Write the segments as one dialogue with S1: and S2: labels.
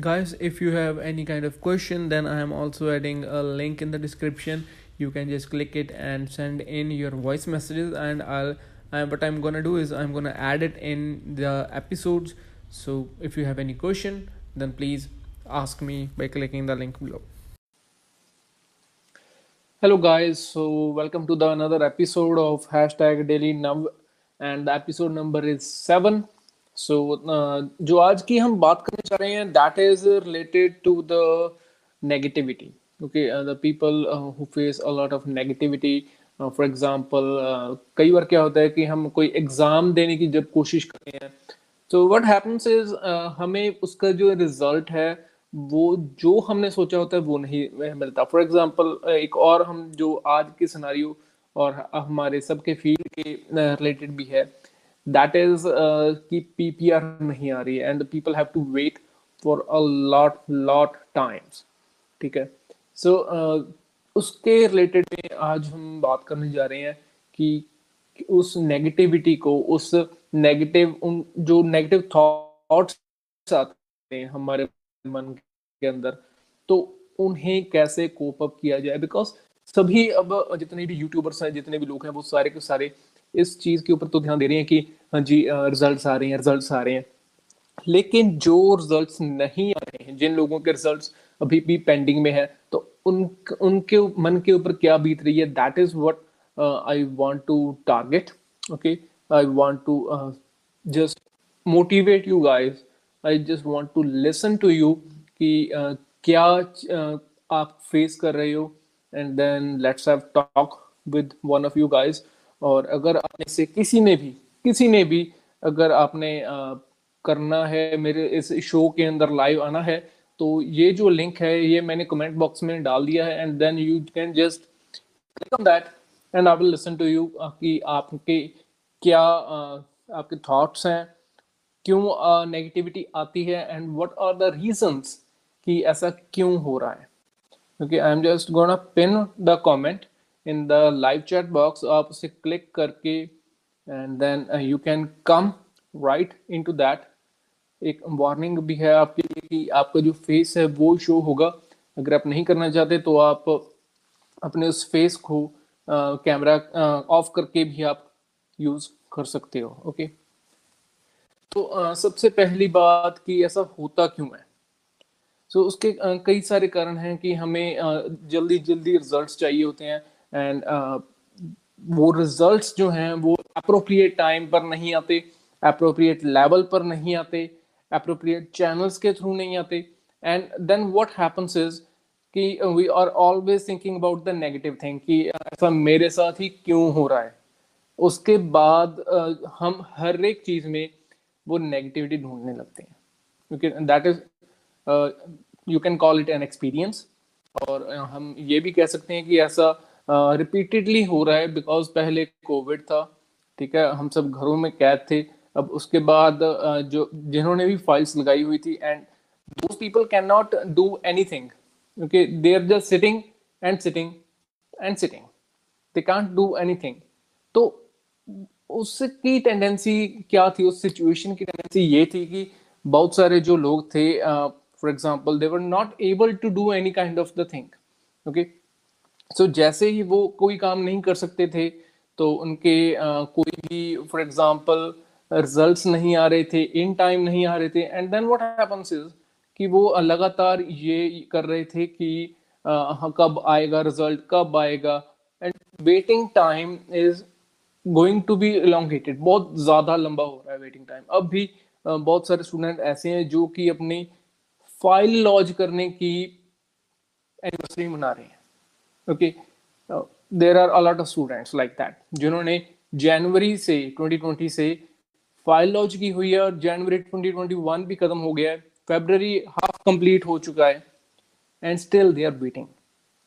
S1: guys if you have any kind of question then i am also adding a link in the description. You can just click it and send in your voice messages and i'll what i'm gonna do is i'm gonna add it in the episodes. So if you have any question then please ask me by clicking the link below. Hello guys. So welcome to the another episode of hashtag daily nav and the episode number is seven so so, uh, जो आज की हम बात करने जा रहे हैं that is related to the negativity okay the people who face a lot of negativity for example कई बार क्या होता है कि हम कोई एग्ज़ाम देने की जब कोशिश करते हैं तो व्हाट हैपेंस इज़ हमें उसका जो रिज़ल्ट है वो जो हमने सोचा होता है वो नहीं मिलता. फॉर एग्जांपल एक और हम जो आज के सिनारियो और हमारे सबके फ़ील्ड के रिलेटेड uh, भी है. That is uh, कि PPR नहीं आ रही and people have to wait for a lot lot times. ठीक है? So uh, उसके रिलेटेड में आज हम बात करने जा रहे हैं कि उस नेगेटिविटी को उस नेगेटिव उन जो नेगेटिव थॉट्स आते हैं हमारे मन के अंदर तो उन्हें कैसे कोप अप किया जाए? बिकॉज़ सभी अब जितने भी यूट्यूबर्स हैं जितने भी लोग हैं वो सारे के सारे इस चीज़ के ऊपर तो ध्यान दे रही हैं कि हाँ जी रिज़ल्ट आ रहे हैं रिज़ल्ट आ रहे हैं। लेकिन जो रिजल्ट्स नहीं आ रहे हैं जिन लोगों के रिजल्ट्स अभी भी पेंडिंग में है तो उन उनके मन के ऊपर क्या बीत रही है? That is what I want to target okay I want to just motivate you guys I just want to listen to you कि uh, क्या uh, आप फेस कर रहे हो? And then let's have talk with one of you guys और अगर आपने से किसी ने भी किसी ने भी अगर आपने आ, करना है मेरे इस शो के अंदर लाइव आना है तो ये जो लिंक है ये मैंने कमेंट बॉक्स में डाल दिया है and then you can just click on that and I will listen to you कि आपके क्या आपके थॉट्स हैं क्यों नेगेटिविटी आती है and what are the reasons कि ऐसा क्यों हो रहा है। Okay I am just gonna pin the comment in the live chat box आप उसे क्लिक करके and then you can come right into that एक वार्निंग भी है आपके लिए कि आपका जो फेस है वो शो होगा। अगर आप नहीं करना चाहते तो आप अपने उस फेस को कैमरा uh, ऑफ़ uh, करके भी आप यूज़ कर सकते हो ओके तो uh, सबसे पहली बात कि ऐसा होता क्यों है? सो so, उसके uh, कई सारे कारण हैं कि हमें uh, जल्दी जल्दी रिजल्ट्स चाहिए होते हैं। एंड uh, वो रिजल्ट्स जो हैं वो अप्रोप्रिएट टाइम पर नहीं आते अप्रोप्रिएट लेवल पर नहीं आते अप्रोप्रिएट चैनल्स के थ्रू नहीं आते। And then what happens is कि we are always thinking about the negative thing कि ऐसा मेरे साथ ही क्यों हो रहा है? उसके बाद uh, हम हर एक चीज़ में वो नेगेटिविटी ढूँढने लगते हैं। क्योंकि that is you can call it an experience और uh, हम ये भी कह सकते हैं कि ऐसा रिपीटेडली हो रहा है बिकॉज़ पहले कोविड था ठीक है? हम सब घरों में कैद थे। अब उसके बाद uh, जो जिन्होंने भी फाइल्स लगाई हुई थी and those people can not do anything okay they are just sitting and sitting and sitting they can't do anything तो उसकी टेंडेंसी क्या थी? उस सिचुएशन की टेंडेंसी ये थी कि बहुत सारे जो लोग थे for example they were not able to do any kind of the thing okay so so, जैसे ही वो कोई काम नहीं कर सकते थे तो उनके uh, कोई भी फॉर एग्ज़ाम्पल रिज़ल्ट नहीं आ रहे थे इन टाइम नहीं आ रहे थे एंड देन हैपेंस इज़ कि वो लगातार ये कर रहे थे कि uh, कब आएगा रिज़ल्ट कब आएगा and waiting time is going to be elongated बहुत ज़्यादा लंबा हो रहा है वेटिंग टाइम अब भी बहुत सारे स्टूडेंट ऐसे हैं जो कि अपनी फ़ाइल लॉन्च करने की एनिवर्सरी मना रहे हैं। Uh, there are a lot of students like that जिन्होंने जनवरी से 2020 से फ़ाइल लॉन्च की हुई है और जनवरी 2021 भी खत्म हो गया है। फेबररी हाफ़ कंप्लीट हो चुका है and still they are beating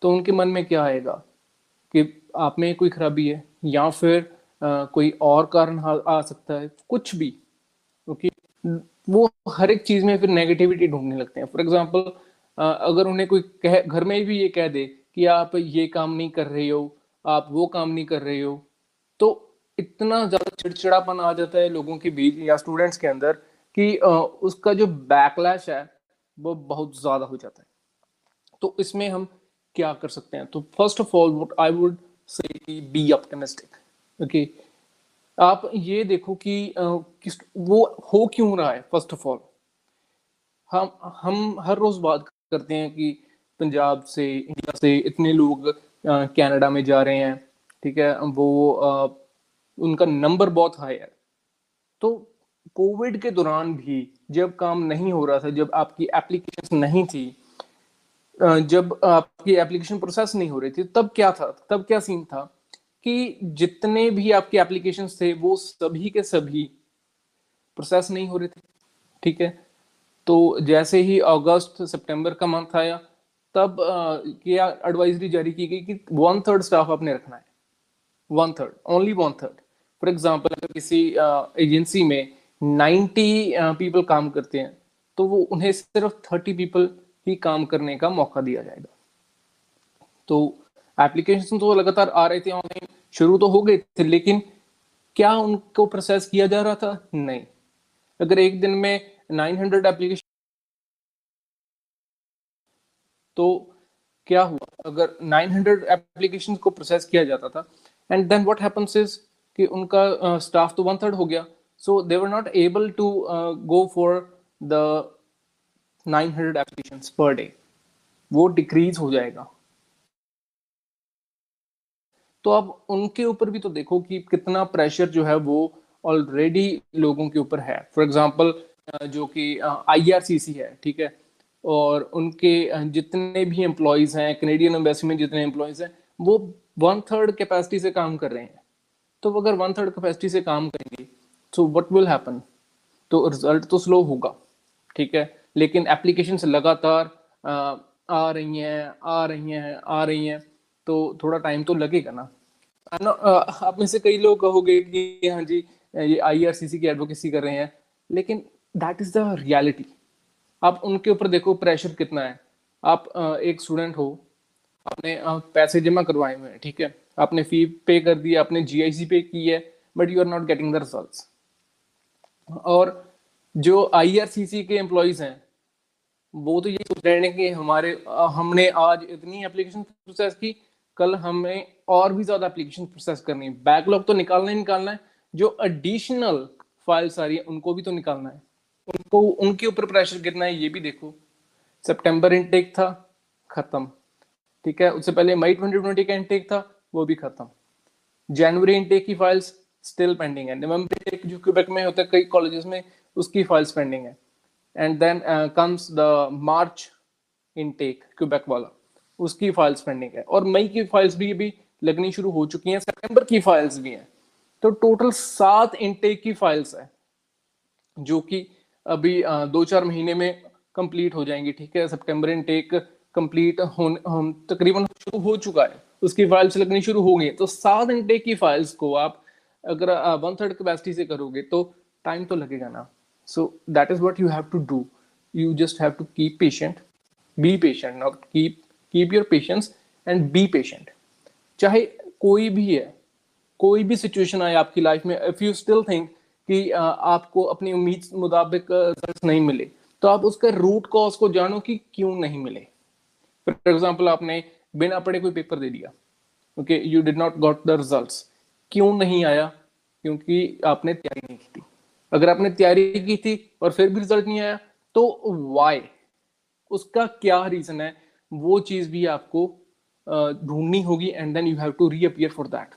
S1: तो उनके मन में क्या आएगा कि आप में कोई खराबी है या फिर आ, कोई और कारण आ सकता है? कुछ भी। ओके वो हर एक चीज़ में फिर नेगेटिविटी ढूँढने लगते हैं। फॉर एग्ज़ाम्पल अगर उन्हें कोई कह घर में भी ये कह दे कि आप ये काम नहीं कर रहे हो, आप वो काम नहीं कर रहे हो। तो इतना ज़्यादा चिड़चिड़ापन आ जाता है लोगों के बीच या स्टूडेंट्स के अंदर कि उसका जो बैकलैश है, वो बहुत ज़्यादा हो जाता है। तो इसमें हम क्या कर सकते हैं? तो first of all what I would say be optimistic okay आप ये देखो कि किस, वो हो क्यों रहा है फ़र्स्ट ऑफ़ ऑल हम हम हर रोज बात करते हैं कि पंजाब से इंडिया से इतने लोग कनाडा में जा रहे हैं ठीक है? वो आ, उनका नंबर बहुत हाई है। तो कोविड के दौरान भी जब काम नहीं हो रहा था जब आपकी एप्लीकेशन नहीं थी जब आपकी एप्लीकेशन प्रोसेस नहीं हो रही थी तब क्या था? तब क्या सीन था? कि जितने भी आपके एप्लीकेशन थे वो सभी के सभी प्रोसेस नहीं हो रहे थे ठीक है? तो जैसे ही अगस्त सितंबर का मंथ आया तब क्या एडवाइजरी जारी की गई कि वन थर्ड स्टाफ आपने रखना है। One third only one third for example अगर किसी एजेंसी में नाइन्टी पीपल काम करते हैं तो वो उन्हें सिर्फ़ थर्टी पीपल ही काम करने का मौका दिया जाएगा। तो एप्लीकेशन तो लगातार आ रहे थे ऑनलाइन शुरू तो हो गए थे, लेकिन क्या उनको प्रोसेस किया जा रहा था? नहीं। अगर एक दिन में 900 एप्लीकेशन तो क्या हुआ? अगर 900 एप्लीकेशन को प्रोसेस किया जाता था and then what happens is कि उनका स्टाफ uh, तो वन थर्ड हो गया। So they were not able to go for the 900 applications per day वो डिक्रीज हो जाएगा। तो अब उनके ऊपर भी तो देखो कि कितना प्रेशर जो है वो ऑलरेडी लोगों के ऊपर है। फॉर एग्जांपल जो कि आईआरसीसी है ठीक है? और उनके जितने भी एम्प्लॉयज़ हैं कनेडियन एम्बेसी में जितने एम्प्लॉयज़ हैं, वो वन थर्ड कैपेसिटी से काम कर रहे हैं। तो अगर वन थर्ड कैपेसिटी से काम करेंगे तो वट विल हैपन तो रिज़ल्ट तो स्लो होगा, ठीक है? लेकिन एप्लीकेशन लगातार आ रही हैं, आ रही हैं, आ रही हैं तो थोड़ा टाइम तो लगेगा ना। आप में से कई लोग कहोगे कि हाँ जी, ये आईआरसीसी की एडवोकेसी कर रहे हैं, लेकिन दैट इज़ द रियलिटी आप उनके ऊपर देखो प्रेशर कितना है। आप एक स्टूडेंट हो, आपने पैसे जमा करवाए हुए हैं, ठीक है? आपने फ़ी पे कर दी, आपने जीआईसी पे की है but you are not getting the results और जो आईआरसीसी के एम्प्लॉयज़ हैं, वो तो ये सोच रहे हैं कि हमारे हमने आज इतनी एप्लीकेशन प्रोसेस की, कल हमें और भी ज़्यादा एप्लीकेशन प्रोसेस करनी है। बैकलॉग तो निकालना ही निकालना है, जो एडिशनल फाइल्स आ रही है, उनको भी तो निकालना है। उनको, उनके ऊपर प्रेशर कितना है, ये भी देखो। सितंबर इनटेक था, खत्म। ठीक है? उससे पहले मई 2020 का इनटेक था, वो भी खत्म। जनवरी इनटेक की फाइल्स स्टिल पेंडिंग है। नवंबर इनटेक जो क्यूबेक में होता है, कई कॉलेजेस में, उसकी फाइल्स पेंडिंग है। And then comes the March intake Quebec वाला। उसकी फाइल्स पेंडिंग है। और मई की फाइल्स भी अभी लगनी शुरू हो चुकी हैं। सितंबर की फाइल्स भी हैं। तो टोटल सात इनटेक की फाइल्स है, जो कि अभी दो चार महीने में कंप्लीट हो जाएँगी, ठीक है? सितंबर इनटेक कंप्लीट होने तकरीबन शुरू हो चुका है। उसकी फाइल्स लगनी शुरू हो गई तो सात इनटेक की फाइल्स को आप अगर वन थर्ड कैपेसिटी से करोगे तो टाइम तो लगेगा ना। So that is what you have to do you just have to keep patient be patient not keep keep your patience and be patient चाहे कोई भी है, कोई भी सिचुएशन आए आपकी लाइफ में इफ़ यू स्टिल थिंक कि आपको अपनी उम्मीद मुताबिक रिज़ल्ट नहीं मिले। तो आप उसका रूट कॉज को जानो कि क्यों नहीं मिले। फॉर एग्ज़ाम्पल आपने बिना पढ़े कोई पेपर दे दिया। Okay you did not got the result क्यों नहीं आया? क्योंकि आपने तैयारी नहीं की थी। अगर आपने तैयारी की थी और फिर भी रिज़ल्ट नहीं आया तो वाई उसका क्या रीजन है? वो चीज़ भी आपको ढूंढनी होगी and then you have to reappear for that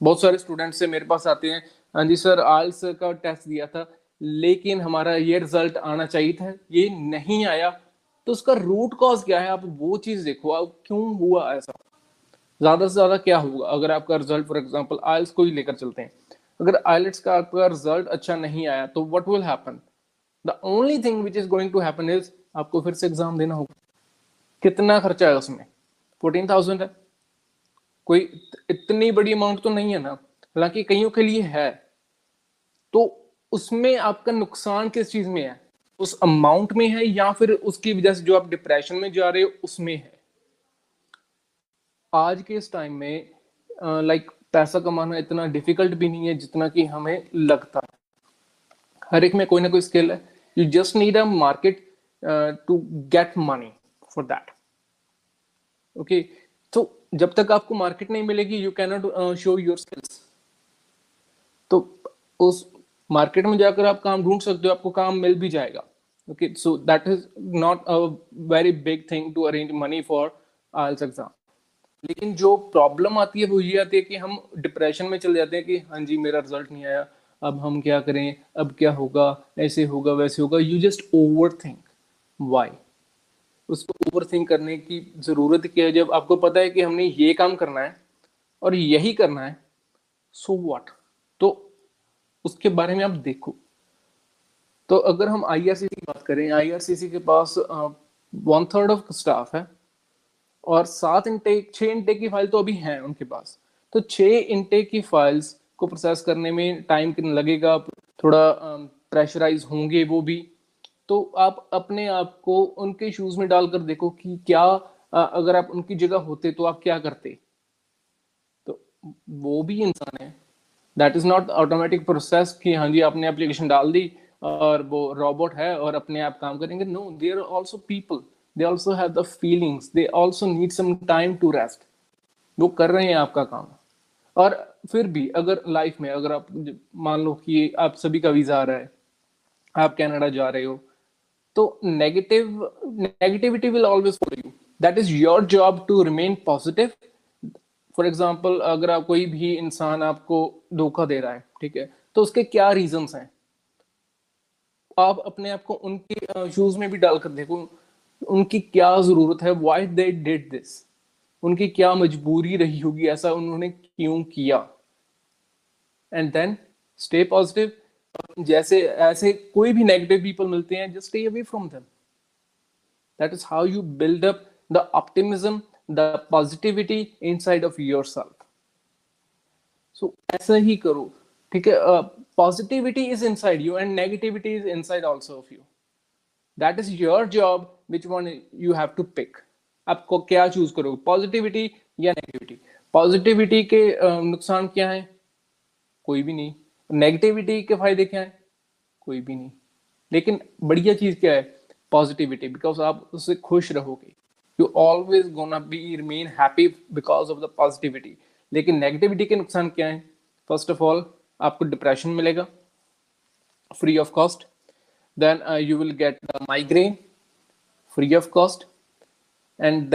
S1: बहुत सारे स्टूडेंट्स से मेरे पास आते हैं। हाँ जी सर आल्स का टेस्ट दिया था, लेकिन हमारा ये रिज़ल्ट आना चाहिए था, ये नहीं आया। तो उसका रूट कॉज क्या है? आप वो चीज़ देखो, आप क्यों हुआ ऐसा? ज़्यादा से ज़्यादा क्या होगा? अगर आपका रिज़ल्ट फॉर एग्ज़ाम्पल आयल्स को ही लेकर चलते हैं। अगर आइलेट्स का आपका रिज़ल्ट अच्छा नहीं आया तो what will happen the only thing which is going to happen is आपको फिर से एग्ज़ाम देना होगा। कितना खर्चा है उसमें? फोर्टीन थाउज़ेंड है। कोई इतनी बड़ी अमाउंट तो नहीं है ना, हालाँकि कईयों के लिए है। तो उसमें आपका नुकसान किस चीज़ में है? उस अमाउंट में है या फिर उसकी वजह से जो आप डिप्रेशन में जा रहे हो, उसमें है? आज के इस टाइम में लाइक पैसा कमाना इतना डिफ़िकल्ट भी नहीं है जितना कि हमें लगता है। हर एक में कोई ना कोई स्किल है। You just need a market to get money for that okay तो जब तक आपको मार्केट नहीं मिलेगी you cannot show your skills तो उस मार्केट में जाकर आप काम ढूंढ सकते हो, आपको काम मिल भी जाएगा. Okay so that is not a very big thing to arrange money for IELTS exam लेकिन जो प्रॉब्लम आती है, वो ये आती है कि हम डिप्रेशन में चले जाते हैं कि हाँ जी, मेरा रिज़ल्ट नहीं आया, अब हम क्या करें, अब क्या होगा, ऐसे होगा, वैसे होगा. You just over think why उसको ओवर थिंक करने की ज़रूरत क्या है? जब आपको पता है कि हमने ये काम करना है और यही करना है सो so वॉट तो उसके बारे में आप देखो। तो अगर हम आईआरसीसी की बात करें आईआरसीसी के पास वन थर्ड ऑफ़ स्टाफ है और सात इंटेक छह इंटेक की फ़ाइल तो अभी हैं उनके पास। तो छह इंटेक की फाइल्स को प्रोसेस करने में टाइम कितना लगेगा? थोड़ा प्रेशराइज होंगे वो भी। तो आप अपने आप को उनके शूज़ में डालकर देखो कि क्या अगर आप उनकी जगह होते तो आप क्या करते? तो वो भी इंसान है। That is not automatic process कि हाँ जी, आपने एप्लीकेशन डाल दी और वो रोबोट है और अपने आप काम करेंगे। No they are also people they also have the feelings they also need some time to rest वो कर रहे हैं आपका काम। और फिर भी अगर लाइफ में अगर आप मान लो कि आप सभी का वीज़ा आ रहा है, आप कनाडा जा रहे हो तो negative negativity will always for you that is your job to remain positive for example अगर आप कोई भी इंसान आपको धोखा दे रहा है, ठीक है? तो उसके क्या रीजंस हैं? आप अपने आप को उनके शूज़ में भी डालकर देखो, उनकी क्या ज़रूरत है? वाई दे डिड दिस उनकी क्या मजबूरी रही होगी? ऐसा उन्होंने क्यों किया? एंड देन स्टे पॉजिटिव जैसे, ऐसे कोई भी नेगेटिव पीपल मिलते हैं just stay away from them that is how you build up the optimism the positivity inside of yourself so ऐसा ही करो, ठीक है? Positivity is inside you and negativity is inside also of you that is your job which one you have to pick आपको क्या choose करोगे? Positivity या negativity positivity के नुकसान क्या है? कोई भी नहीं। नेगेटिविटी के फ़ायदे क्या है? कोई भी नहीं। लेकिन बढ़िया चीज़ क्या है? पॉजिटिविटी बिकॉज़ आप उससे खुश रहोगे। You always gonna be remain happy because of the positivity लेकिन नेगेटिविटी के नुकसान क्या है? फ़र्स्ट ऑफ़ ऑल आपको डिप्रेशन मिलेगा। Free of cost then you will get migraine free of cost and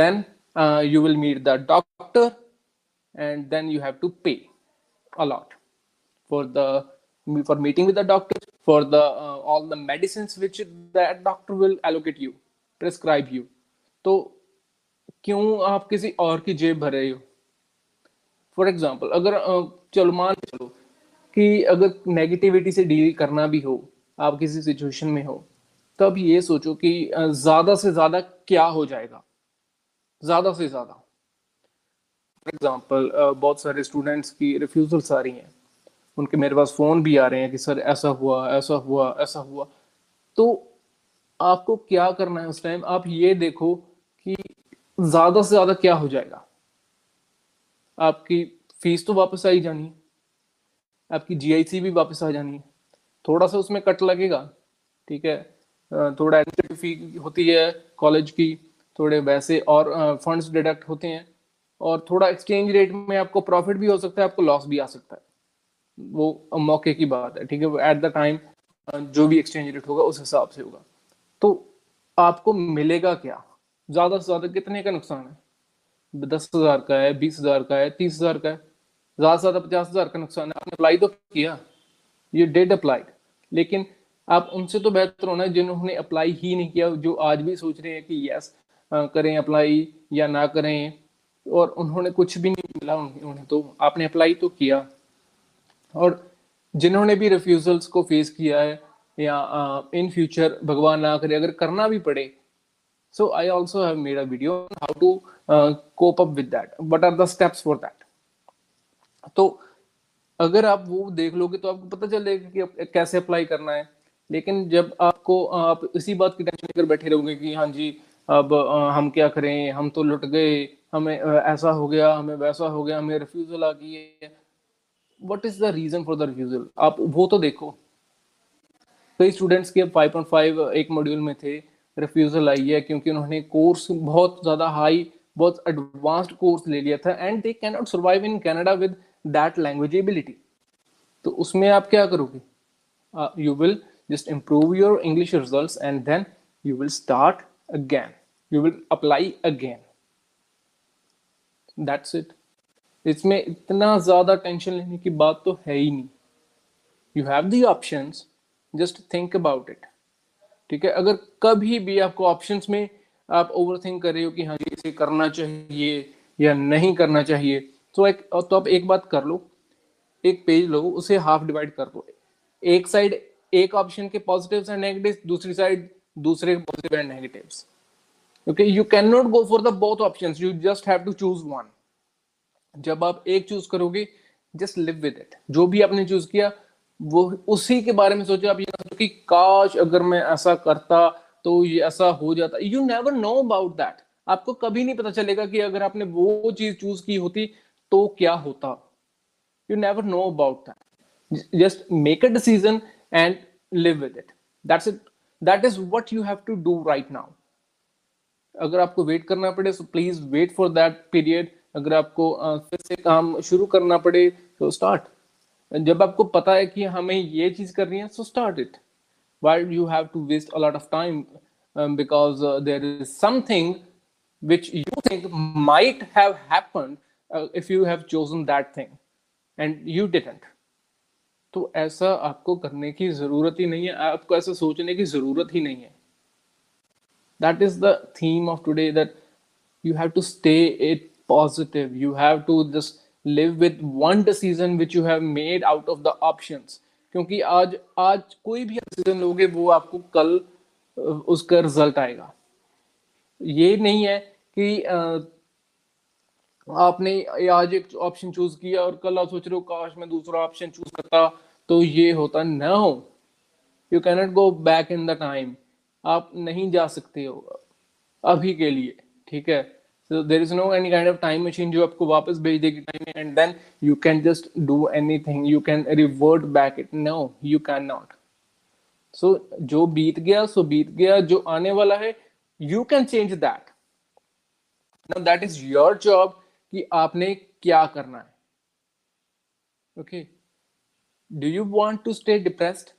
S1: you will meet the doctor and then you have to pay a lot for the for meeting with the doctor for the uh, all the medicines which that doctor will allocate you prescribe you. तो क्यों आप किसी और की जेब भर रहे हो? फॉर एग्ज़ाम्पल अगर चलो मान चलो कि अगर नेगेटिविटी से डील करना भी हो आप किसी सिचुएशन में हो तब ये सोचो कि ज़्यादा से ज़्यादा क्या हो जाएगा? ज़्यादा से ज़्यादा। फॉर एग्ज़ाम्पल बहुत सारे स्टूडेंट्स की रिफ्यूजल्स आ रही हैं। उनके, मेरे पास फ़ोन भी आ रहे हैं कि सर ऐसा हुआ ऐसा हुआ ऐसा हुआ। तो आपको क्या करना है उस टाइम आप ये देखो कि ज़्यादा से ज़्यादा क्या हो जाएगा। आपकी फ़ीस तो वापस आई जानी है आपकी जीआईसी भी वापस आ जानी। है थोड़ा सा उसमें कट लगेगा, ठीक है? थोड़ा एडमिशन फ़ी होती है कॉलेज की, थोड़े वैसे और फंड्स डिडक्ट होते हैं। और थोड़ा एक्सचेंज रेट में आपको प्रॉफिट भी हो सकता है, आपको लॉस भी आ सकता है। वो मौके की बात है, ठीक है? एट द टाइम जो भी एक्सचेंज रेट होगा, उस हिसाब से होगा। तो आपको मिलेगा क्या? ज़्यादा से ज़्यादा कितने का नुकसान है? दस हज़ार का है, बीस हज़ार का है, तीस हज़ार का है। ज़्यादा से ज़्यादा पचास हज़ार का नुकसान है। आपने अप्लाई तो किया। ये डेड अप्लाइड लेकिन आप उनसे तो बेहतर होना जिन्होंने अप्लाई ही नहीं किया, जो आज भी सोच रहे हैं कि यस करें अप्लाई या ना करें। और उन्होंने कुछ भी नहीं मिला उन्हें तो आपने अप्लाई तो किया। और जिन्होंने भी रिफ्यूजल्स को फेस किया है, या इन फ्यूचर भगवान ना करे, अगर करना भी पड़े so I also the steps for that तो अगर आप वो देख लोगे तो आपको पता चलेगा कि कैसे अप्लाई करना है। लेकिन जब आपको आप इसी बात की टेंशन लेकर बैठे रहोगे कि हाँ जी, अब हम क्या करें? हम तो लुट गए, हमें ऐसा हो गया, हमें वैसा हो गया, हमें रिफ्यूजल आ गई है। What is the reason for the refusal आप वो तो देखो। कई स्टूडेंट्स के 5.5 एक मॉड्यूल में थे रिफ्यूजल आई है क्योंकि उन्होंने कोर्स बहुत ज़्यादा हाई बहुत एडवांस्ड कोर्स ले लिया था and they can not survive in Canada with that language ability तो उसमें आप क्या करोगे? You will just improve your English result and then you will start again you will apply again that's it इसमें इतना ज़्यादा टेंशन लेने की बात तो है ही नहीं। You have the option just think about it ठीक है? अगर कभी भी आपको ऑप्शंस में आप ओवर थिंक कर रहे हो कि हाँ इसे करना चाहिए या नहीं करना चाहिए तो एक तो आप एक बात कर लो, एक पेज लो, उसे हाफ़ डिवाइड कर दो। एक साइड एक ऑप्शन के पॉजिटिव्स एंड नेगेटिव्स दूसरी साइड दूसरे positive and negatives okay you can not go for the both options you just have to choose one जब आप एक चूज़ करोगे जस्ट लिव विद इट जो भी आपने चूज़ किया, वो उसी के बारे में सोचो। आप ये सोचो कि, काश अगर मैं ऐसा करता तो ये ऐसा हो जाता. You never know about that आपको कभी नहीं पता चलेगा कि अगर आपने वो चीज़ चूज़ की होती तो क्या होता। You never know about that just make a decision and live with it that's it that is what you have to do right now अगर आपको वेट करना पड़े so please wait for that period अगर आपको फिर से काम शुरू करना पड़े तो स्टार्ट जब आपको पता है कि हमें ये चीज़ करनी है so start it why you have to waste a lot of time because there is something which you think might have happened uh, if you have chosen that thing and you तो ऐसा आपको करने की ज़रूरत ही नहीं है आपको ऐसा सोचने की ज़रूरत ही नहीं है. That is the theme of today that you have to stay it positive. You have to just live with one decision which you have made out of the options. क्योंकि आज आज कोई भी डिसीज़न लोगे, वो आपको कल उसका रिज़ल्ट आएगा। ये नहीं है कि आपने आज एक ऑप्शन चूज़ किया और कल आप सोच रहे हो, काश मैं दूसरा ऑप्शन चूज़ करता तो ये होता न हो। You cannot go back in the time आप नहीं जा सकते हो अभी के लिए, ठीक है? So there is no any kind of time machine जो आपको वापस भेज देगी टाइम में and then you can just do anything you can revert back it no you cannot so जो बीत गया सो बीत गया जो आने वाला है you can change that now that is your job कि आपने क्या करना है okay do you want to stay depressed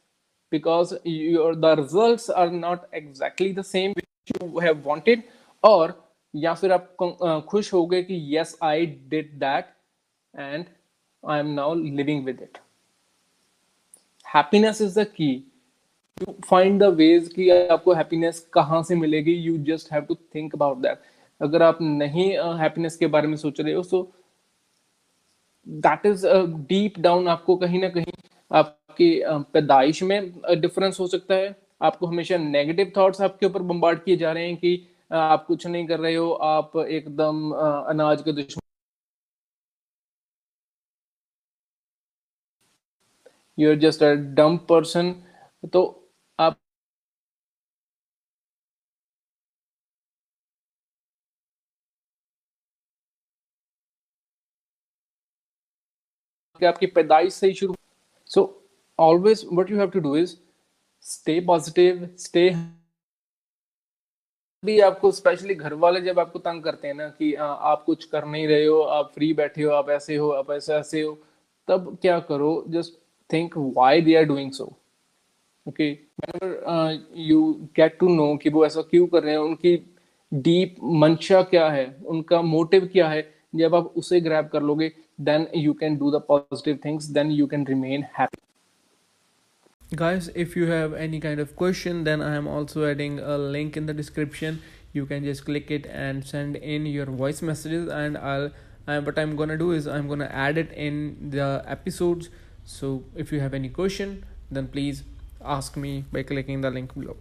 S1: because your the results are not exactly the same which you have wanted or या फिर आप खुश हो गए कि yes I did that and I am now living with it happiness is the key you find the ways कि आपको happiness कहाँ से मिलेगी you just have to think about that अगर आप नहीं हैप्पीनेस uh, के बारे में सोच रहे हो so that is deep down आपको कहीं ना कहीं आपकी पैदाइश में डिफरेंस uh, हो सकता है। आपको हमेशा नेगेटिव थॉट्स आपके ऊपर बम्बार्ड किए जा रहे हैं कि आप कुछ नहीं कर रहे हो, आप एकदम अनाज के दुश्मन। यू आर जस्ट अ डम पर्सन तो आप आपकी पैदाइश से ही शुरू। So always what you have to do is stay positive stay भी आपको स्पेशली घर वाले जब आपको तंग करते हैं ना कि आ, आप कुछ कर नहीं रहे हो आप फ्री बैठे हो आप ऐसे हो आप ऐसे ऐसे हो तब क्या करो just think why they are doing so okay you get to know कि वो ऐसा क्यों कर रहे हैं उनकी डीप मंशा क्या है उनका मोटिव क्या है जब आप उसे ग्रैब कर लोगे then you can do the positive things then you can remain happy
S2: guys if you have any kind of question then i am also adding a link in the description. You can just click it and send in your voice messages and i'll what i'm gonna do is i'm gonna add it in the episodes. So if you have any question then please ask me by clicking the link below